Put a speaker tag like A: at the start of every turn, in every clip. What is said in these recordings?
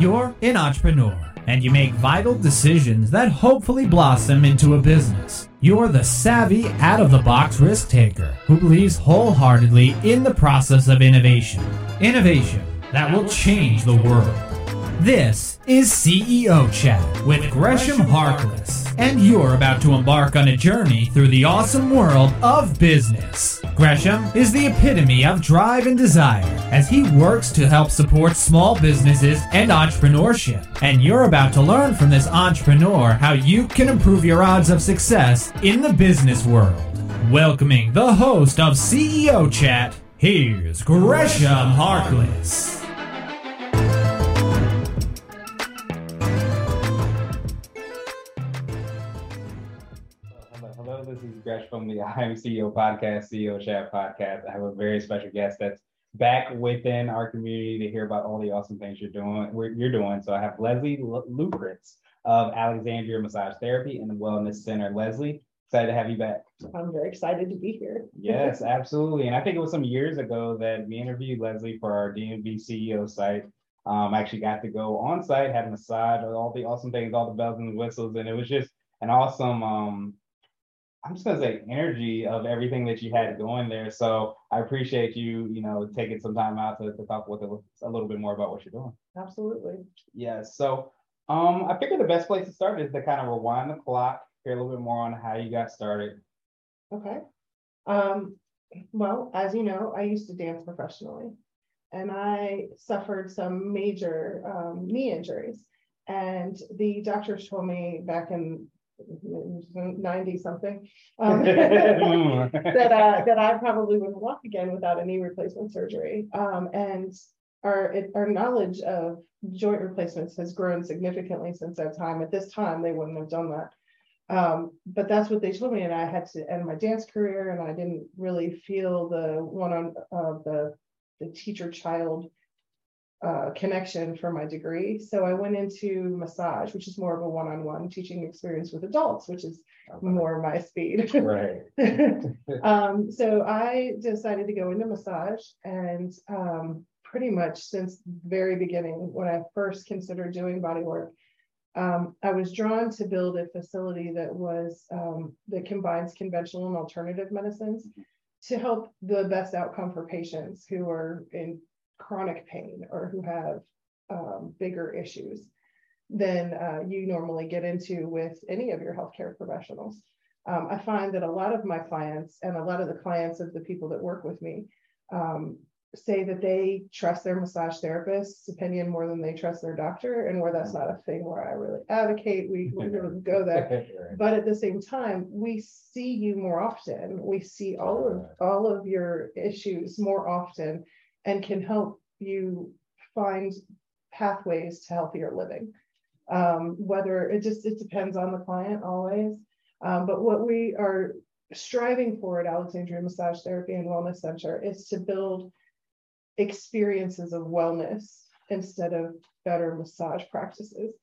A: You're an entrepreneur, and you make vital decisions that hopefully blossom into a business. You're the savvy, out of the box risk taker who believes wholeheartedly in the process of innovation. Innovation that will change the world. This is CEO Chat with Gresham Harkless, and you're about to embark on a journey through the awesome world of business. Gresham is the epitome of drive and desire as he works to help support small businesses and entrepreneurship. And you're about to learn from this entrepreneur how you can improve your odds of success in the business world. Welcoming the host of CEO Chat, here's Gresham Harkless.
B: Hello, this is Gresh from the I'm CEO podcast, CEO Chat podcast. I have a very special guest that's back within our community to hear about all the awesome things you're doing. You're doing. So I have Leslie Lukritz of Alexandria Massage Therapy and Wellness Center. Leslie, excited to have you back.
C: I'm very excited to be here.
B: yes, absolutely. And I think it was some years ago that we interviewed Leslie for our DMV CEO site. Um, I actually got to go on site, had a massage, all the awesome things, all the bells and whistles, and it was just an awesome um, I'm just gonna say energy of everything that you had going there. So I appreciate you, you know, taking some time out to, to talk with us a little bit more about what you're doing.
C: Absolutely.
B: Yeah. So um, I figured the best place to start is to kind of rewind the clock, hear a little bit more on how you got started.
C: Okay. Um, well, as you know, I used to dance professionally, and I suffered some major um, knee injuries. And the doctors told me back in 90 something um, that uh, that I probably wouldn't walk again without a knee replacement surgery. Um, and our it, our knowledge of joint replacements has grown significantly since that time. At this time, they wouldn't have done that. Um, but that's what they told me, and I had to end my dance career, and I didn't really feel the one on uh, the the teacher child uh, connection for my degree. So I went into massage, which is more of a one on one teaching experience with adults, which is more my speed.
B: right.
C: um, so I decided to go into massage and um, pretty much since the very beginning, when I first considered doing body work, um, I was drawn to build a facility that was um, that combines conventional and alternative medicines to help the best outcome for patients who are in chronic pain or who have um, bigger issues than uh, you normally get into with any of your healthcare professionals. Um, I find that a lot of my clients and a lot of the clients of the people that work with me um, say that they trust their massage therapist's opinion more than they trust their doctor, and where that's not a thing where I really advocate, we, we really go there. But at the same time, we see you more often. We see all of all of your issues more often and can help you find pathways to healthier living. Um, whether it just it depends on the client always. Um, but what we are striving for at Alexandria Massage Therapy and Wellness Center is to build experiences of wellness instead of better massage practices.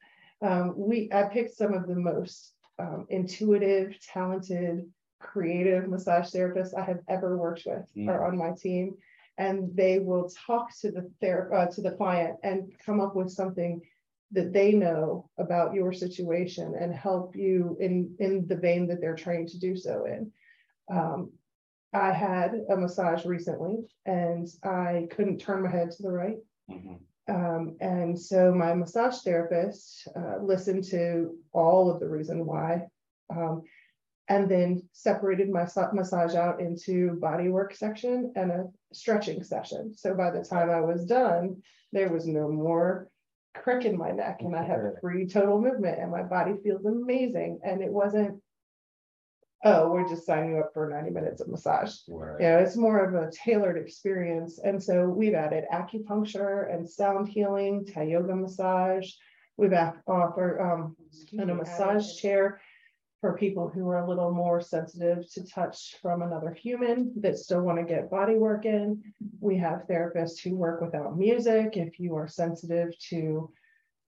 C: Um, we I picked some of the most um, intuitive, talented, creative massage therapists I have ever worked with mm. are on my team and they will talk to the ther- uh, to the client and come up with something that they know about your situation and help you in in the vein that they're trained to do so in. Um, I had a massage recently and I couldn't turn my head to the right. Mm-hmm. Um, and so my massage therapist uh, listened to all of the reason why um, and then separated my massage out into body work section and a stretching session. So by the time I was done, there was no more crick in my neck and I have free total movement and my body feels amazing. And it wasn't, oh, we're just signing you up for 90 minutes of massage. Right. You know, it's more of a tailored experience. And so we've added acupuncture and sound healing, Thai yoga massage. We've offered um, in a massage chair for people who are a little more sensitive to touch from another human that still want to get body work in. We have therapists who work without music if you are sensitive to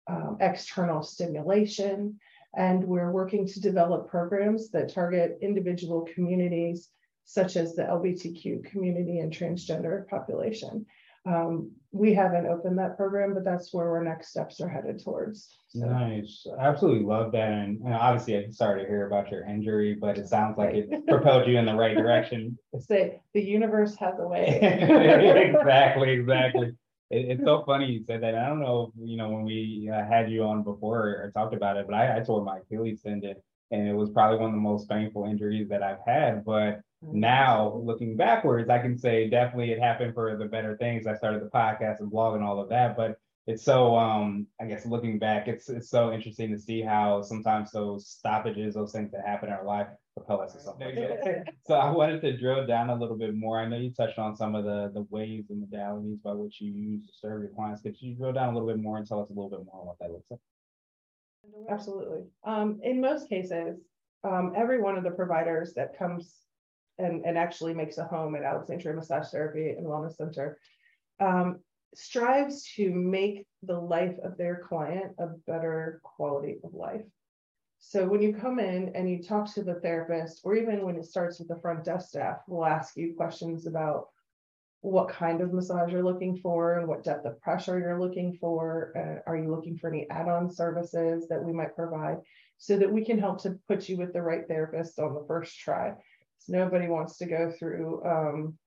C: um, external stimulation. And we're working to develop programs that target individual communities, such as the LGBTQ community and transgender population. Um, we haven't opened that program, but that's where our next steps are headed towards. So,
B: Nice. I absolutely love that. And, and obviously, I'm sorry to hear about your injury, but it sounds like it propelled you in the right direction.
C: Say, the universe has a way.
B: exactly, exactly. It, it's so funny you said that. I don't know if, you know, when we uh, had you on before or talked about it, but I, I tore my Achilles tendon and it was probably one of the most painful injuries that I've had. But now looking backwards, I can say definitely it happened for the better things. I started the podcast and blog and all of that, but it's so um I guess looking back, it's it's so interesting to see how sometimes those stoppages, those things that happen in our life propel us to something. so I wanted to drill down a little bit more. I know you touched on some of the the ways and modalities by which you use to serve your clients. Could you drill down a little bit more and tell us a little bit more on what that looks like?
C: Absolutely. Um, in most cases, um, every one of the providers that comes and, and actually makes a home at Alexandria Massage Therapy and Wellness Center um, strives to make the life of their client a better quality of life. So when you come in and you talk to the therapist, or even when it starts with the front desk staff, we'll ask you questions about what kind of massage you're looking for and what depth of pressure you're looking for. Uh, are you looking for any add-on services that we might provide so that we can help to put you with the right therapist on the first try? Nobody wants to go through um,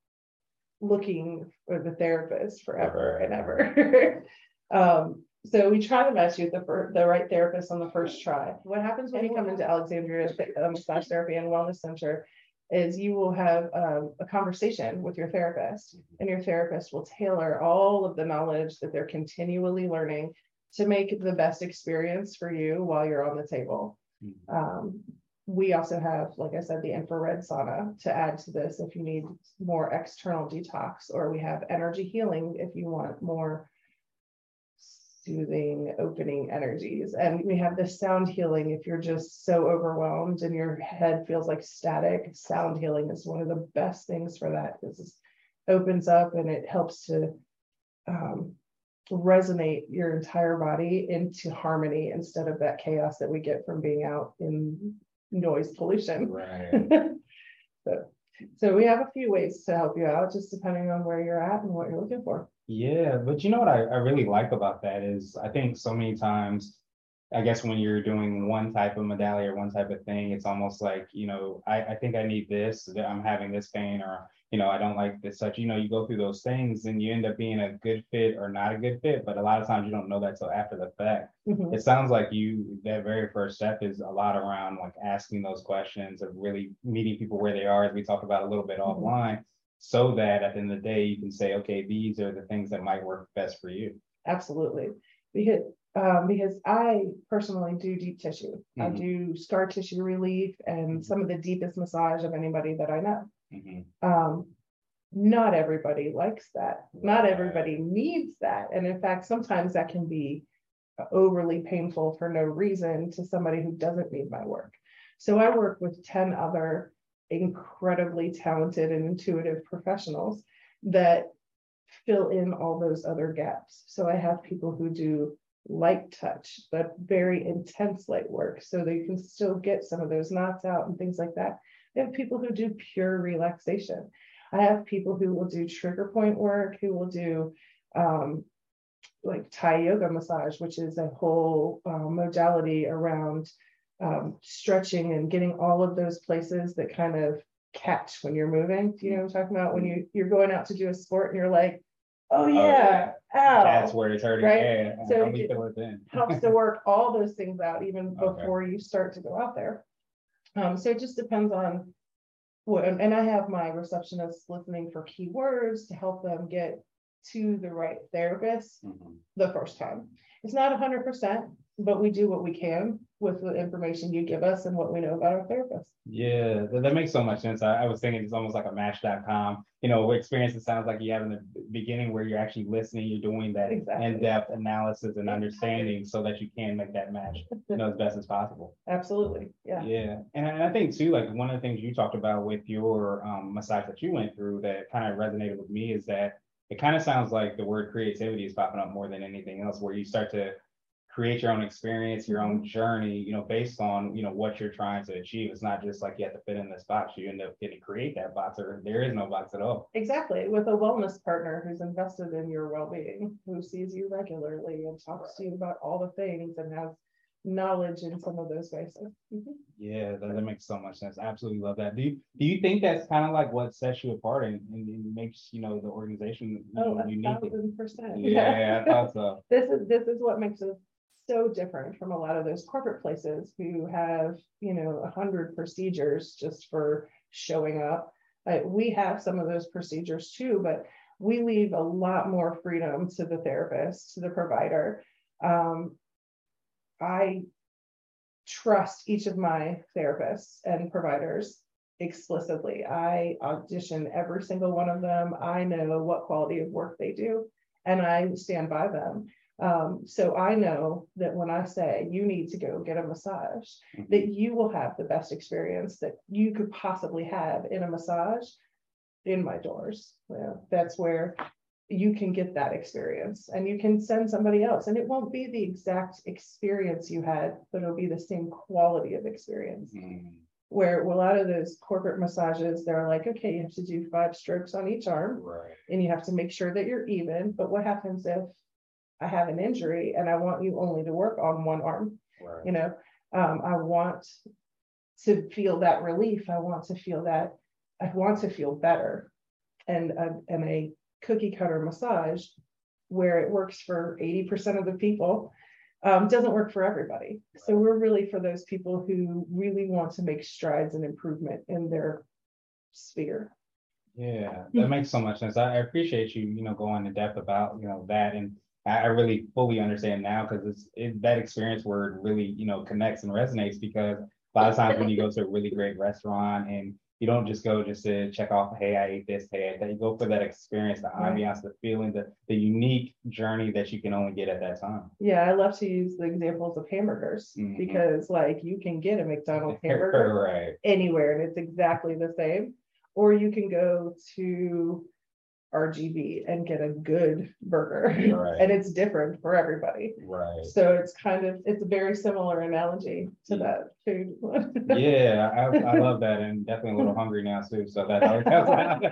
C: looking for the therapist forever and ever. um, so we try to match you with the, the right therapist on the first try. What happens when you come into Alexandria Massage Therapy and Wellness Center is you will have um, a conversation with your therapist, and your therapist will tailor all of the knowledge that they're continually learning to make the best experience for you while you're on the table. Mm-hmm. Um, we also have, like I said, the infrared sauna to add to this if you need more external detox, or we have energy healing if you want more soothing, opening energies. And we have this sound healing if you're just so overwhelmed and your head feels like static. Sound healing is one of the best things for that because it opens up and it helps to um, resonate your entire body into harmony instead of that chaos that we get from being out in noise pollution.
B: Right.
C: so, so we have a few ways to help you out, just depending on where you're at and what you're looking for.
B: Yeah, but you know what I, I really like about that is I think so many times, I guess when you're doing one type of modality or one type of thing, it's almost like, you know, I, I think I need this, I'm having this pain, or, you know, I don't like this such, you know, you go through those things and you end up being a good fit or not a good fit. But a lot of times you don't know that till after the fact. Mm-hmm. It sounds like you, that very first step is a lot around like asking those questions of really meeting people where they are, as we talked about a little bit mm-hmm. offline so that at the end of the day you can say okay these are the things that might work best for you
C: absolutely because um, because i personally do deep tissue mm-hmm. i do scar tissue relief and mm-hmm. some of the deepest massage of anybody that i know mm-hmm. um, not everybody likes that not everybody needs that and in fact sometimes that can be overly painful for no reason to somebody who doesn't need my work so i work with 10 other incredibly talented and intuitive professionals that fill in all those other gaps. So I have people who do light touch, but very intense light work, so they can still get some of those knots out and things like that. I have people who do pure relaxation. I have people who will do trigger point work, who will do um, like Thai yoga massage, which is a whole uh, modality around um, stretching and getting all of those places that kind of catch when you're moving. Do you know what I'm talking about? When you you're going out to do a sport and you're like, oh yeah, oh, yeah. ow.
B: That's where it's hurting. Right? Yeah,
C: so it, it helps to work all those things out even before okay. you start to go out there. Um, so it just depends on what, and I have my receptionists listening for keywords to help them get to the right therapist mm-hmm. the first time. It's not 100%, but we do what we can with the information you give us and what we know about our therapist.
B: Yeah, that, that makes so much sense. I, I, was thinking it's almost like a match.com, you know, experience it sounds like you have in the beginning where you're actually listening, you're doing that exactly. in-depth analysis and understanding so that you can make that match, you know, as best as possible.
C: Absolutely. Yeah.
B: Yeah. And, and I think too, like one of the things you talked about with your um, massage that you went through that kind of resonated with me is that it kind of sounds like the word creativity is popping up more than anything else, where you start to create your own experience, your own journey, you know, based on, you know, what you're trying to achieve. It's not just like you have to fit in this box. You end up getting to create that box or there is no box at all.
C: Exactly. With a wellness partner who's invested in your well-being, who sees you regularly and talks to you about all the things and has knowledge in some of those spaces. Mhm.
B: Yeah, that, that makes so much sense. Absolutely love that. Do you do you think that's kind of like what sets you apart and, and, makes you know the organization you
C: Oh,
B: know,
C: a
B: unique?
C: thousand percent.
B: Yeah, I thought so.
C: This is, this is what makes us so different from a lot of those corporate places who have, you know, a hundred procedures just for showing up. Uh, we have some of those procedures too, but we leave a lot more freedom to the therapist, to the provider. Um, I trust each of my therapists and providers explicitly. I audition every single one of them. I know what quality of work they do and I stand by them. Um, so I know that when I say you need to go get a massage,
B: Mhm.
C: that you will have the best experience that you could possibly have in a massage in my doors. Yeah, that's where you can get that experience and you can send somebody else and it won't be the exact experience you had, but it'll be the same quality of experience.
B: Mm,
C: Where a lot of those corporate massages, they're like, okay, you have to do five strokes on each arm
B: Right.
C: and you have to make sure that you're even. But what happens if I have an injury and I want you only to work on one arm?
B: Right.
C: You know, um, I want to feel that relief. I want to feel that I want to feel better. And a, and a cookie cutter massage where it works for 80% of the people um, doesn't work for everybody. So we're really for those people who really want to make strides and improvement in their sphere.
B: Yeah, that makes so much sense. I I appreciate you, you know, going in depth about, you know, that and I, really fully understand now because it's it, that experience word really, you know, connects and resonates because a lot of times when you go to a really great restaurant and you don't just go just to check off, hey, I ate this, hey, I ate that. You go for that experience, the
C: Right.
B: ambiance, the feeling, the the unique journey that you can only get at that time.
C: Yeah, I love to use the examples of hamburgers
B: Mhm.
C: because like you can get a McDonald's hamburger
B: Right.
C: anywhere and it's exactly the same. Or you can go to RGB and get a good burger
B: Right.
C: and it's different for everybody.
B: Right.
C: So it's kind of, it's a very similar analogy to that food.
B: Yeah, I, I love that and definitely a little hungry now too. So that always helps out.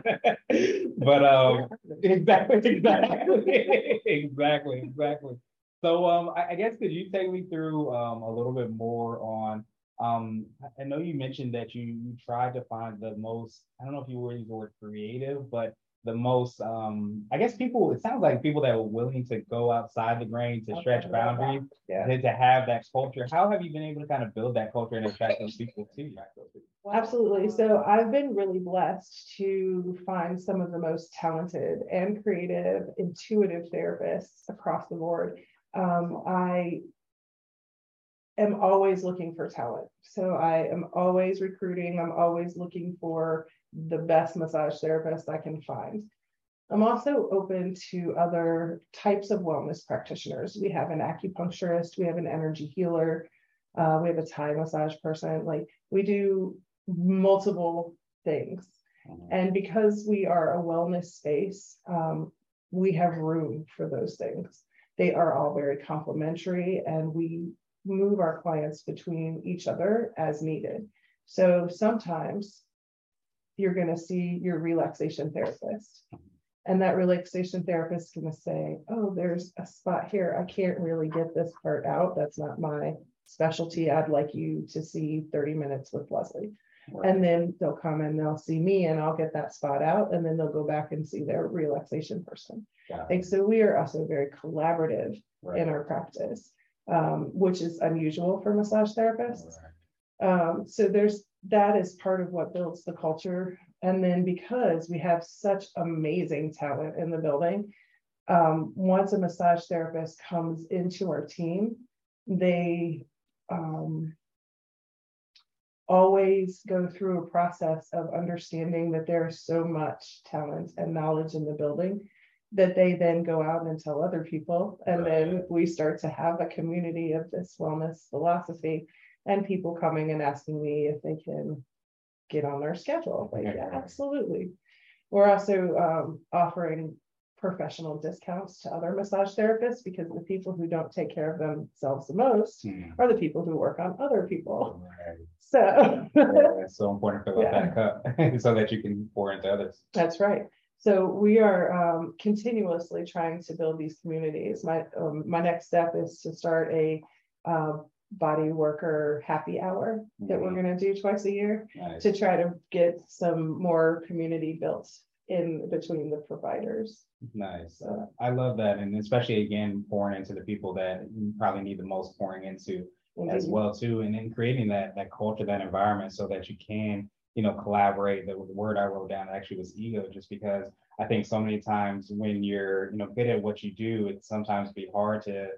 B: But um, exactly, exactly, exactly, exactly. So um, I, I guess could you take me through um a little bit more on um, I- I know you mentioned that you you tried to find the most, I don't know if you were using the word creative, but the most um, I guess people, it sounds like people that were willing to go outside the grain to stretch boundaries
C: Yeah,
B: to, to have that culture. How have you been able to kind of build that culture and attract those people to you?
C: absolutely. So I've been really blessed to find some of the most talented and creative, intuitive therapists across the board. Um, I am always looking for talent. So I am always recruiting. I'm always looking for the best massage therapist I can find. I'm also open to other types of wellness practitioners. We have an acupuncturist, we have an energy healer, uh, we have a Thai massage person. Like we do multiple things. And because we are a wellness space, um, we have room for those things. They are all very complementary and we move our clients between each other as needed. So sometimes you're going to see your relaxation therapist. And that relaxation therapist is going to say, Oh, there's a spot here. I can't really get this part out. That's not my specialty. I'd like you to see 30 minutes with Leslie. And then they'll come and they'll see me and I'll get that spot out and then they'll go back and see their relaxation person. And so we are also very collaborative in our practice, um, which is unusual for massage therapists. Um, so there's that is part of what builds the culture. And then because we have such amazing talent in the building, um, once a massage therapist comes into our team, they um, always go through a process of understanding that there's so much talent and knowledge in the building that they then go out and tell other people. And then we start to have a community of this wellness philosophy and people coming and asking me if they can get on their schedule. Like, yeah, absolutely. We're also um, offering professional discounts to other massage therapists because the people who don't take care of themselves the most
B: Hmm,
C: are the people who work on other people.
B: right.
C: So
B: Yeah, It's so important to fill up
C: Yeah.
B: that cup so that you can pour into others.
C: that's right. So we are um, continuously trying to build these communities. My um, my next step is to start a uh, body worker happy hour that we're going to do twice a year
B: Nice.
C: to try to get some more community built in between the providers.
B: Nice. Uh, I love that. And especially again, pouring into the people that you probably need the most pouring into as well too. And then creating that, that culture, that environment so that you can, you know, collaborate. The word I wrote down actually was ego, just because I think so many times when you're, you know, good at what you do, it sometimes be hard to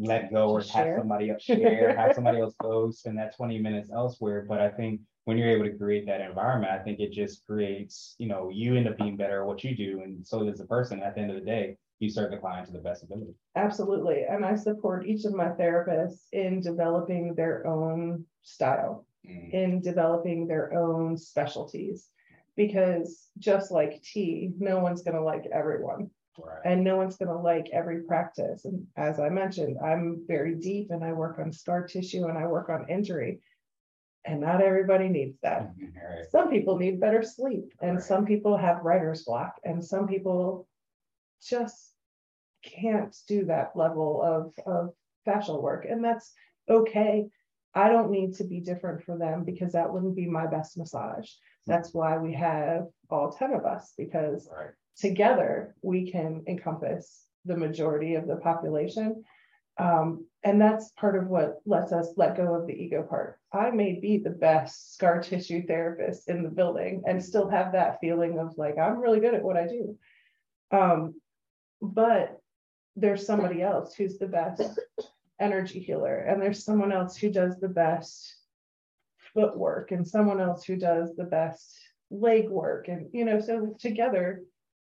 B: let go or have
C: share.
B: somebody else share, have somebody else go spend that 20 minutes elsewhere. But I think when you're able to create that environment, I think it just creates, you know, you end up being better at what you do. And so does the person. At the end of the day, you serve the client to the best ability.
C: Absolutely. And I support each of my therapists in developing their own style,
B: Mm,
C: in developing their own specialties. Because just like tea, no one's going to like everyone.
B: Right.
C: and no one's going to like every practice. And as I mentioned, I'm very deep and I work on scar tissue and I work on injury. And not everybody needs that.
B: Mhm, right.
C: Some people need better sleep, and
B: Right.
C: some people have writer's block, and some people just can't do that level of, of fascial work. And that's okay. I don't need to be different for them because that wouldn't be my best massage. That's why we have all 10 of us, because
B: Right.
C: Together we can encompass the majority of the population. Um, and that's part of what lets us let go of the ego part. I may be the best scar tissue therapist in the building and still have that feeling of like, I'm really good at what I do. Um, but there's somebody else who's the best energy healer, and there's someone else who does the best footwork, and someone else who does the best leg work. And, you know, so together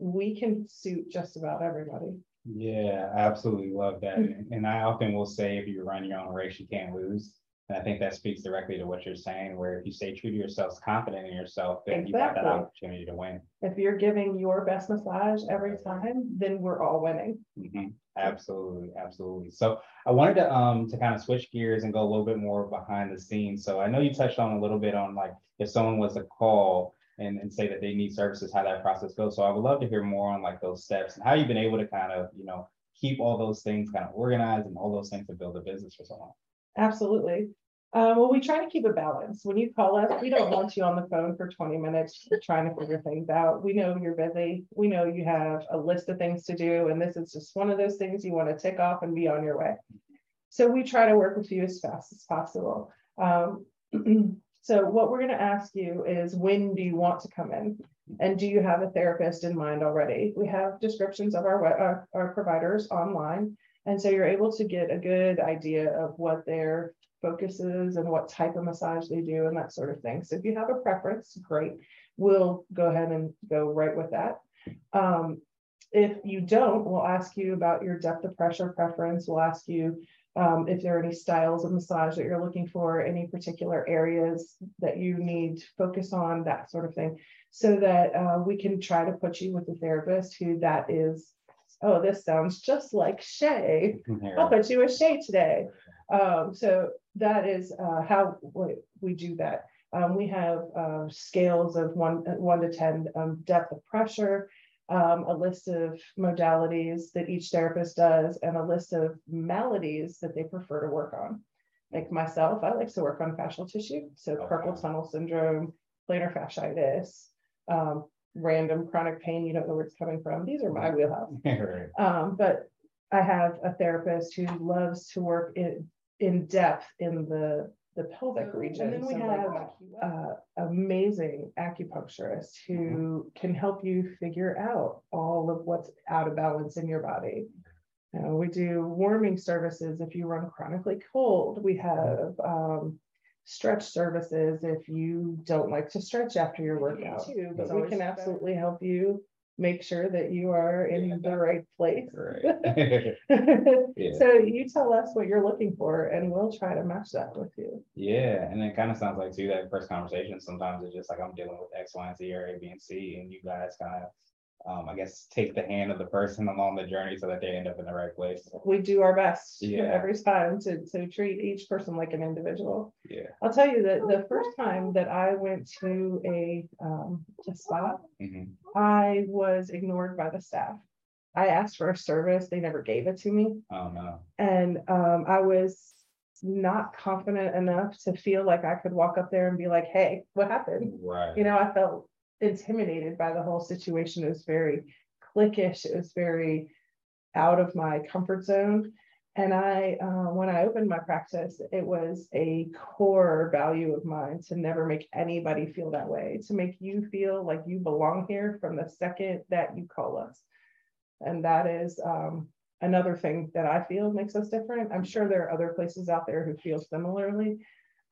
C: we can suit just about everybody.
B: Yeah, I absolutely love that. And and I often will say, if you run your own race, you can't lose. And I think that speaks directly to what you're saying, where if you stay true to yourself, confident in yourself, then you have that opportunity to win.
C: If you're giving your best massage every time, then we're all winning.
B: Mhm. Absolutely, absolutely. So I wanted to um to kind of switch gears and go a little bit more behind the scenes. So I know you touched on a little bit on like if someone was to call and, and say that they need services, how that process goes. So I would love to hear more on like those steps and how you've been able to kind of, you know, keep all those things kind of organized and all those things to build a business for someone.
C: Absolutely. Uh, well, we try to keep a balance. When you call us, we don't want you on the phone for 20 minutes trying to figure things out. We know you're busy. We know you have a list of things to do, and this is just one of those things you want to tick off and be on your way. So we try to work with you as fast as possible. Um, so what we're going to ask you is when do you want to come in? And do you have a therapist in mind already? We have descriptions of our, our, our providers online. And so you're able to get a good idea of what their focus is and what type of massage they do and that sort of thing. So if you have a preference, great. We'll go ahead and go right with that. Um, if you don't, we'll ask you about your depth of pressure preference. We'll ask you um, if there are any styles of massage that you're looking for, any particular areas that you need focus on, that sort of thing, so that uh, we can try to put you with a therapist who that is. Oh, this sounds just like Shay. I'll put you with Shay today. Um, so that is uh, how we, do that. Um, we have uh, scales of one, one to 10 um, depth of pressure, um, a list of modalities that each therapist does, and a list of maladies that they prefer to work on. Like myself, I like to work on fascial tissue. So
B: Okay.
C: carpal tunnel syndrome, plantar fasciitis, um, random chronic pain you don't know where it's coming from. These are my wheelhouse. Um, but I have a therapist who loves to work in, in depth in the, the pelvic region. And then we
B: So,
C: have
B: like,
C: uh, amazing acupuncturist who can help you figure out all of what's out of balance in your body. Uh, we do warming services if you run chronically cold. We have um, stretch services if you don't like to stretch after your workout too. But we
B: always
C: can
B: better.
C: absolutely help you make sure that you are in the right place.
B: Right. Yeah.
C: So you tell us what you're looking for and we'll try to match that with you.
B: Yeah, and it kind of sounds like too that first conversation. Sometimes it's just like I'm dealing with X, Y, and Z or A, B, and C, and you guys kind of um, I guess, take the hand of the person along the journey so that they end up in the right place.
C: We do our best
B: Yeah.
C: every time to, to treat each person like an individual.
B: Yeah.
C: I'll tell you that the first time that I went to a, um, a spa,
B: Mhm.
C: I was ignored by the staff. I asked for a service, they never gave it to me.
B: Oh, no.
C: And um, I was not confident enough to feel like I could walk up there and be like, hey, what happened?
B: Right.
C: You know, I felt intimidated by the whole situation. It was very cliquish. It was very out of my comfort zone. And I, uh, when I opened my practice, it was a core value of mine to never make anybody feel that way, to make you feel like you belong here from the second that you call us. And that is um, another thing that I feel makes us different. I'm sure there are other places out there who feel similarly,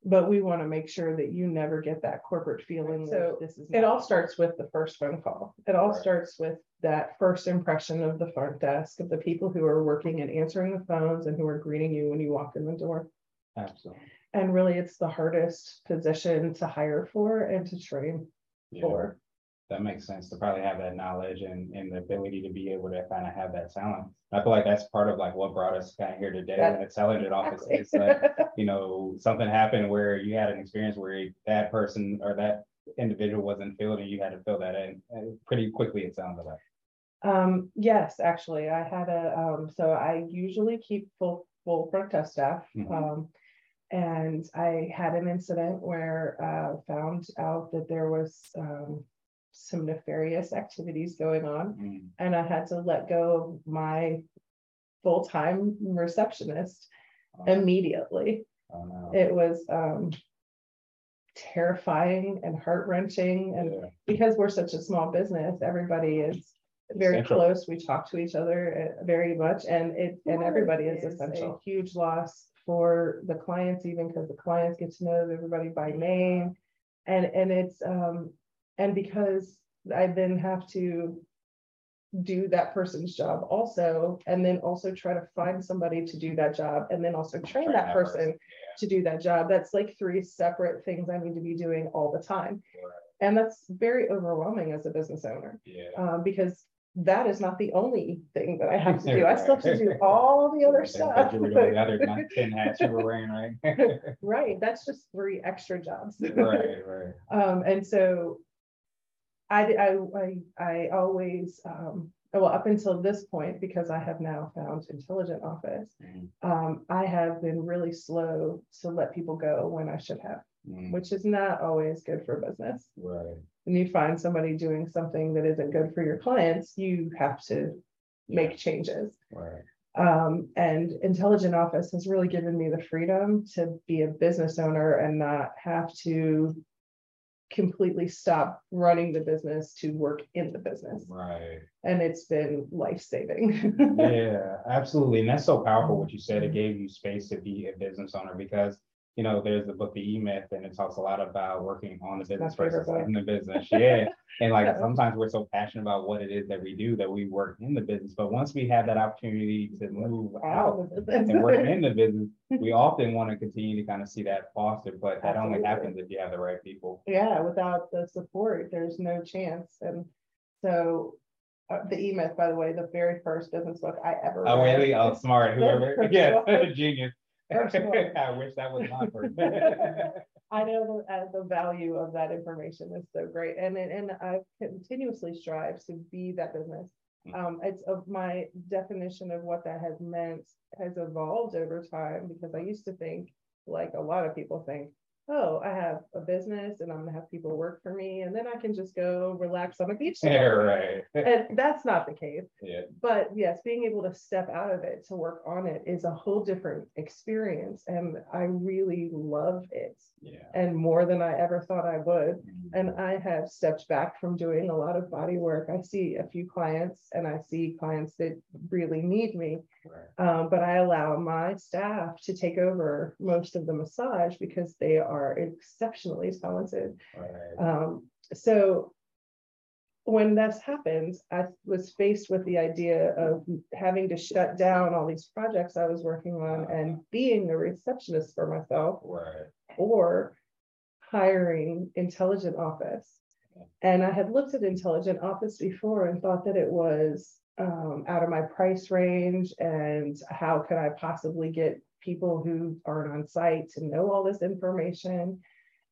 C: but we want to make sure that you never get that corporate feeling. So this is it all starts with the first phone call. It all
B: Right.
C: starts with that first impression of the front desk of the people who are working and answering the phones and who are greeting you when you walk in the door.
B: Absolutely.
C: And really, it's the hardest position to hire for and to train
B: Yeah.
C: for.
B: That makes sense to probably have that knowledge and, and the ability to be able to kind of have that talent. I feel like that's part of like what brought us kind of here today in the intelligent office. It's like, you know, something happened where you had an experience where that person or that individual wasn't filled and you had to fill that in pretty quickly, it sounded like.
C: Um, yes, actually, I had a, um, so I usually keep full, full front desk staff.
B: Mhm.
C: Um, and I had an incident where, uh, found out that there was, um, some nefarious activities going on
B: Mm,
C: and I had to let go of my full-time receptionist
B: oh,
C: immediately.
B: oh, no.
C: It was, um, terrifying and heart-wrenching and
B: Yeah,
C: because we're such a small business, everybody is very
B: Essential.
C: close. We talk to each other uh, very much and it, and everybody is
B: Is
C: essential.
B: a
C: Huge loss for the clients, even because the clients get to know everybody by name. And, and it's, um, and because I then have to do that person's job also, and then also try to find somebody to do that job, and then also train
B: Train
C: that
B: that
C: person
B: person,
C: to do that job. That's like three separate things I need to be doing all the time. And that's very overwhelming as a business owner,
B: Yeah.
C: um, because that is not the only thing that I have to do. I still have to do all the other stuff.
B: You were doing the other nine- ten hats you were wearing, right?
C: Right, that's just three extra jobs.
B: Right, right.
C: Um, and so I, I, I, I always, um, well, up until this point, because I have now found intelligent office,
B: Mhm,
C: um, I have been really slow to let people go when I should have,
B: mhm,
C: which is not always good for business.
B: Right.
C: When you find somebody doing something that isn't good for your clients, you have to make changes.
B: Right.
C: Um, and intelligent office has really given me the freedom to be a business owner and not have to completely stop running the business to work in the business.
B: Right.
C: And it's been life-saving.
B: Yeah, absolutely. And that's so powerful what you said. It gave you space to be a business owner because, you know, there's the book, The E-Myth, and it talks a lot about working on the business versus
C: book.
B: in the business. Yeah. And like
C: Yeah.
B: sometimes we're so passionate about what it is that we do that we work in the business. But once we have that opportunity to move out
C: Out
B: and work in the business, we often want to continue to kind of see that fostered, but that only happens if you have the right people.
C: Yeah, without the support, there's no chance. And so uh, the E-Myth, by the way, the very first business book I ever.
B: Oh,
C: read.
B: really? Oh, smart. Whoever,
C: one.
B: genius. I wish that was my first.
C: I know the, uh, the value of that information is so great and, it- and I continuously strive to be that business.
B: Mm.
C: Um, it's of my definition of what that has meant has evolved over time because I used to think, like a lot of people think, oh, I have a business and I'm gonna have people work for me and then I can just go relax on a beach.
B: Yeah, right.
C: And that's not the case.
B: Yeah,
C: But yes, being able to step out of it to work on it is a whole different experience. And I really love it
B: yeah.
C: and more than I ever thought I would.
B: Mhm.
C: And I have stepped back from doing a lot of body work. I see a few clients and I see clients that really need me.
B: Right.
C: Um, but I allow my staff to take over most of the massage because they are exceptionally talented.
B: Right.
C: Um, so when this happened, I was faced with the idea of having to shut down all these projects I was working on and being a receptionist for myself
B: Right.
C: or hiring intelligent office. And I had looked at Intelligent Office before and thought that it was um, out of my price range and how could I possibly get people who aren't on site to know all this information.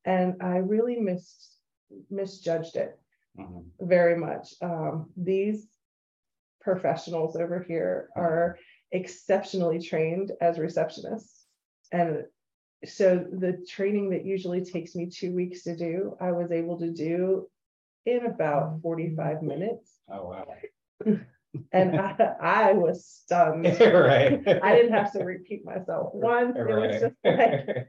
C: And I really mis misjudged it
B: Mhm.
C: very much. Um, these professionals over here are exceptionally trained as receptionists. And so the training that usually takes me two weeks to do, I was able to do in about 45 minutes.
B: Oh, wow.
C: And I, I was stunned.
B: Right.
C: I didn't have to repeat myself once. It was just like,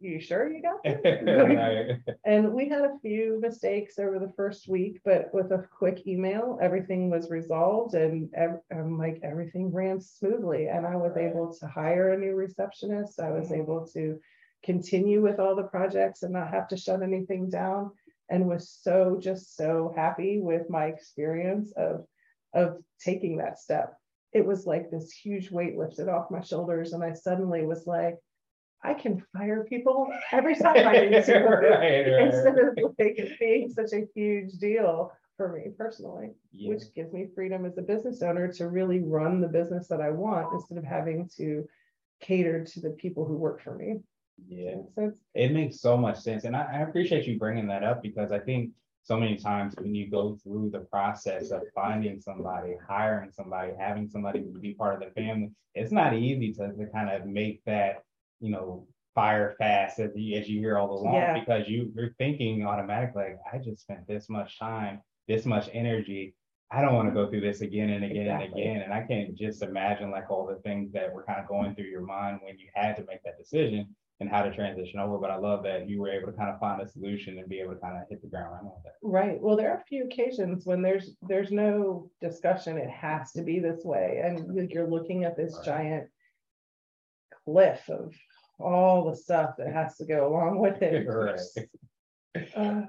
C: "You- sure you got this?
B: Right.
C: And we had a few mistakes over the first week, but with a quick email, everything was resolved and ev- um, like everything ran smoothly. And I was
B: Right.
C: able to hire a new receptionist. I was
B: Mhm.
C: able to continue with all the projects and not have to shut anything down. And was so, just so happy with my experience of, of taking that step. It was like this huge weight lifted off my shoulders and I suddenly was like, I can fire people every time I need to
B: Right, right.
C: instead of like it being such a huge deal for me personally,
B: Yeah.
C: which gives me freedom as a business owner to really run the business that I want instead of having to cater to the people who work for me.
B: Yeah. It makes so much sense. And I, I appreciate you bringing that up because I think so many times when you go through the process of finding somebody, hiring somebody, having somebody be part of the family, it's not easy to, to kind of make that, you know, fire fast as you, as you hear all along
C: Yeah.
B: because you, you're thinking automatically, like, I just spent this much time, this much energy. I don't want to go through this again and again and again. And I can't just imagine like all the things that were kind of going through your mind when you had to make that decision and how to transition over. But I love that you were able to kind of find a solution and be able to kind of hit the ground running with that.
C: Right. Well, there are a few occasions when there's there's no discussion. It has to be this way. And you're looking at this
B: Right.
C: giant cliff of all the stuff that has to go along with it.
B: Right.
C: Uh,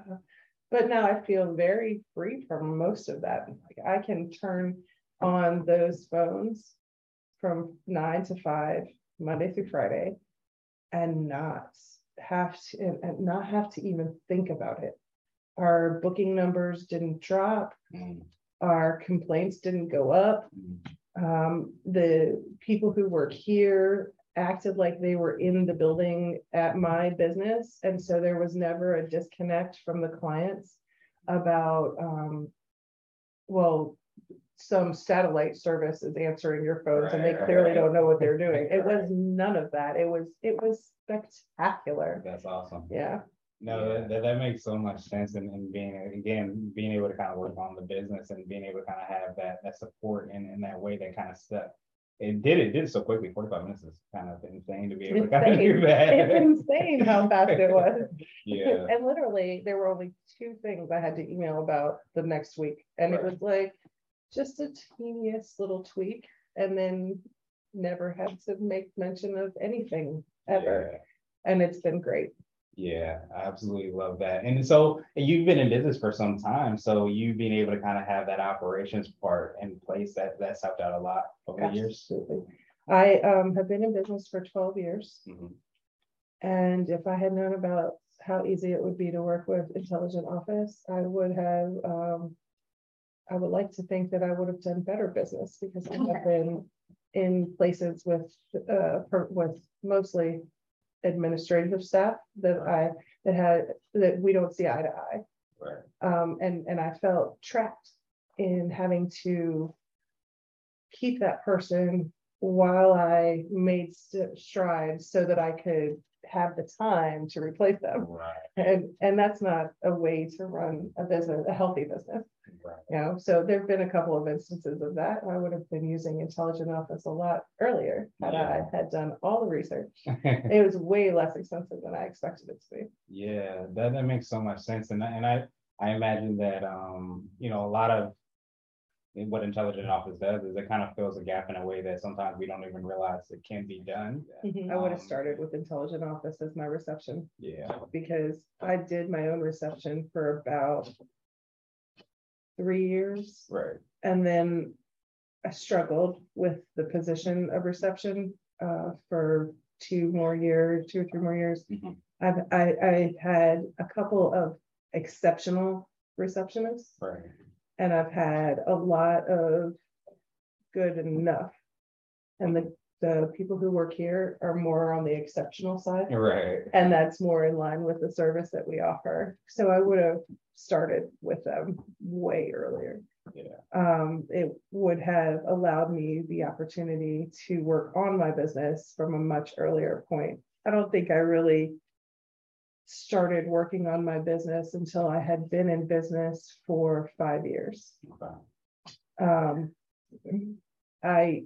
C: But now I feel very free from most of that. Like I can turn on those phones from nine to five, Monday through Friday, and not have to, and, and not have to even think about it. Our booking numbers didn't drop,
B: Mm,
C: our complaints didn't go up.
B: mm,
C: Um, the people who work here acted like they were in the building at my business. And so there was never a disconnect from the clients about, um, well, some satellite service is answering your phones and they
B: Right, right,
C: clearly
B: right.
C: don't know what they're doing. It was none of that. It was, it was spectacular.
B: That's awesome.
C: Yeah,
B: No, that, that, that makes so much sense and, and being, again, being able to kind of work on the business and being able to kind of have that, that support in, in that way that kind of stuff. It did, it did so quickly, forty-five minutes is kind of insane to be able to kind of do that.
C: it's insane how fast it was.
B: Yeah,
C: And literally, there were only two things I had to email about the next week. And it was like just a teeniest little tweak and then never had to make mention of anything ever.
B: yeah.
C: And it's been great.
B: Yeah, I absolutely love that. And so and you've been in business for some time, so you've been able to kind of have that operations part in place that that's helped out a lot over the years.
C: Absolutely. I um, have been in business for 12 years.
B: Mhm.
C: And if I had known about how easy it would be to work with Intelligent Office, I would have, um, I would like to think that I would have done better business because I have been in places with, uh, per- with mostly administrative staff that I, that had, that we don't see eye to eye.
B: Right.
C: Um, and, and I felt trapped in having to keep that person while I made st- strides so that I could have the time to replace them.
B: Right.
C: And, and that's not a way to run a business, a healthy business. You know? So there've been a couple of instances of that. I would have been using Intelligent Office a lot earlier had I had done all the research. It was way less expensive than I expected it to be.
B: Yeah, that, that makes so much sense. And, I- and I, I imagine that, um, you know, a lot of what Intelligent Office does is it kind of fills a gap in a way that sometimes we don't even realize it can be done.
C: I would have
B: Um,
C: started with Intelligent Office as my reception.
B: Yeah,
C: because I did my own reception for about three years.
B: right.
C: And then I struggled with the position of reception uh, for two more years, two or three more years.
B: Mhm.
C: I've, I, I had a couple of exceptional receptionists
B: Right.
C: and I've had a lot of good enough. And the, the people who work here are more on the exceptional side.
B: Right.
C: And that's more in line with the service that we offer. So I would have started with them way earlier.
B: Yeah.
C: Um, it would have allowed me the opportunity to work on my business from a much earlier point. I don't think I really started working on my business until I had been in business for five years.
B: Okay.
C: Um, I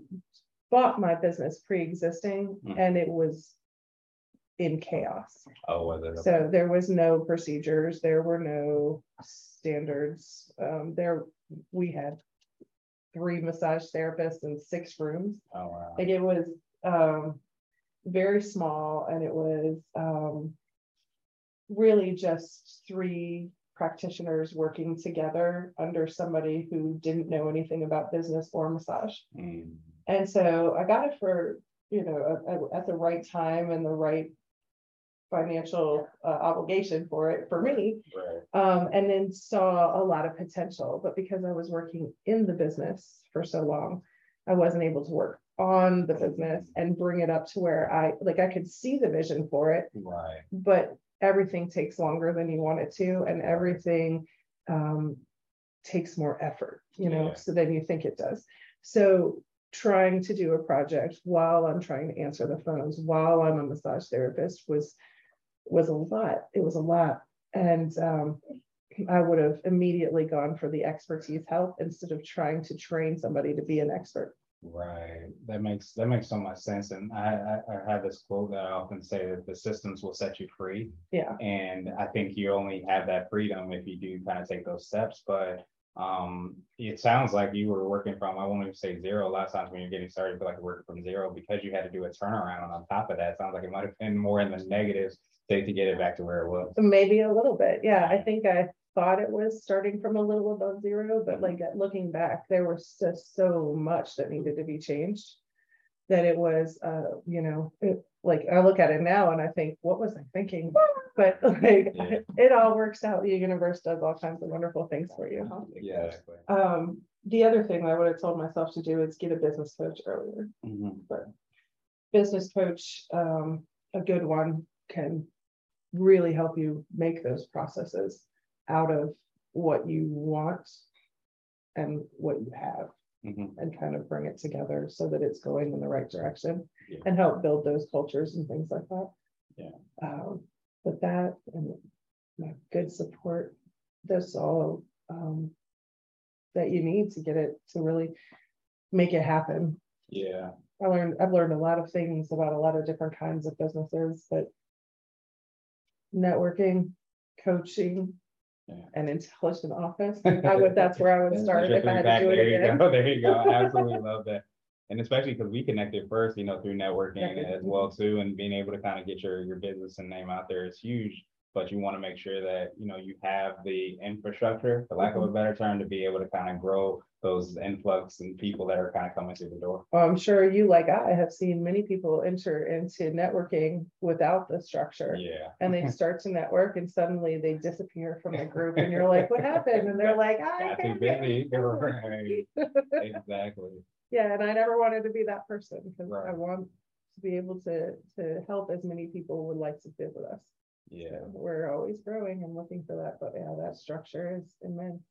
C: bought my business pre-existing
B: Mm.
C: and it was in chaos.
B: Oh, was it?
C: So there was no procedures, there were no standards. Um, there, we had three massage therapists and six rooms.
B: Oh, wow.
C: Like it was, um, very small and it was, um, really just three practitioners working together under somebody who didn't know anything about business or massage.
B: Mm.
C: And so I got it for, you know, at, at the right time and the right financial uh, obligation for it for me.
B: Right.
C: Um, and then saw a lot of potential, but because I was working in the business for so long, I wasn't able to work on the business and bring it up to where I, like, I could see the vision for it,
B: Right.
C: but everything takes longer than you want it to, and everything um, takes more effort, you know,
B: Yeah.
C: so than you think it does. So trying to do a project while I'm trying to answer the phones, while I'm a massage therapist was was a lot. It was a lot. And um, I would have immediately gone for the expertise help instead of trying to train somebody to be an expert.
B: Right. That makes that makes so much sense. And I, I I have this quote that I often say that the systems will set you free.
C: Yeah.
B: And I think you only have that freedom if you do kind of take those steps. But um, it sounds like you were working from, I won't even say zero. A lot of times when you're getting started, feel like you're working from zero because you had to do a turnaround on top of that. Sounds like it might have been more in the negatives to, to get it back to where it was.
C: Maybe a little bit. Yeah, I think I thought it was starting from a little above zero, but like uh, looking back, there was just so much that needed to be changed. That it was, uh, you know, it, like I look at it now and I think, what was I thinking? But like,
B: Yeah.
C: it all works out. The universe does all kinds of wonderful things for you.
B: Exactly.
C: Um, the other thing I would have told myself to do is get a business coach earlier.
B: Mhm.
C: Business coach, um, a good one can really help you make those processes out of what you want and what you have
B: Mhm.
C: and kind of bring it together so that it's going in the right direction
B: Yeah.
C: and help build those cultures and things like that.
B: Yeah.
C: Um, but that and good support, that's all um that you need to get it to really make it happen.
B: Yeah.
C: I learned, I've learned a lot of things about a lot of different kinds of businesses, but networking, coaching,
B: Yeah.
C: and intelligent office, I would, that's where I would start if I had to do it
B: There you go. There you go. I absolutely love that. And especially because we connected first, you know, through networking
C: Yeah.
B: as well too, and being able to kind of get your, your business and name out there is huge. But you want to make sure that, you know, you have the infrastructure, for lack of a
C: Mm-hmm.
B: better term, to be able to kind of grow those influx and people that are kind of coming through the door.
C: Well, I'm sure you, like I, have seen many people enter into networking without the structure.
B: Yeah.
C: And they start to network and suddenly they disappear from the group and you're like, what happened? And they're like, I
B: Got too busy. Right. Exactly.
C: Yeah, and I never wanted to be that person because I want to be able to to help as many people would like to visit us.
B: Yeah.
C: So We're always growing and looking for that, but yeah, that structure is immense.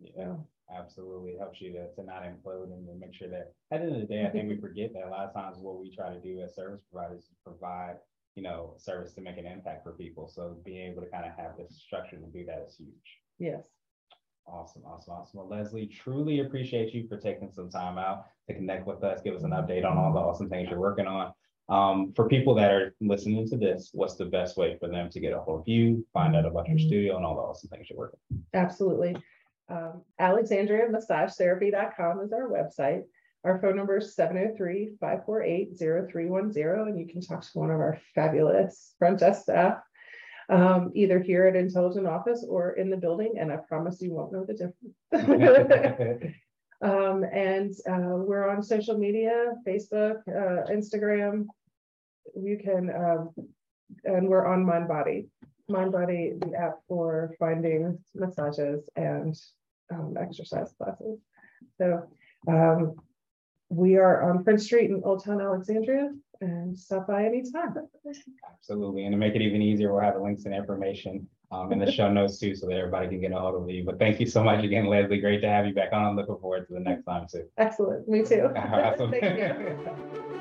B: Yeah. absolutely helps you to, to not implode and to make sure that at the end of the day, I think we forget that a lot of times what we try to do as service providers is provide, you know, service to make an impact for people. So being able to kind of have this structure to do that is huge.
C: Yes.
B: Awesome, awesome, awesome. Well, Leslie, truly appreciate you for taking some time out to connect with us, give us an update on all the awesome things you're working on. Um, for people that are listening to this, what's the best way for them to get a hold of you, find out about your
C: Mhm.
B: studio and all the awesome things you're working?
C: Absolutely. Um, Alexandria Massage Therapy.com is our website. Our phone number is 703-548-0310, and you can talk to one of our fabulous front desk staff. Um, either here at Intelligent Office or in the building, and I promise you won't know the difference. Um, and uh, we're on social media, Facebook, uh, Instagram. You can, um, and we're on Mind Body. MindBody, the app for finding massages and um, exercise classes. So um, we are on Prince Street in Old Town Alexandria and stop by anytime.
B: Absolutely. And to make it even easier, we'll have the links and information um, in the show notes too, so that everybody can get a hold of you. But thank you so much again, Leslie. Great to have you back on. Looking forward to the next time too.
C: Excellent. Me too.
B: Awesome.
C: Thank you.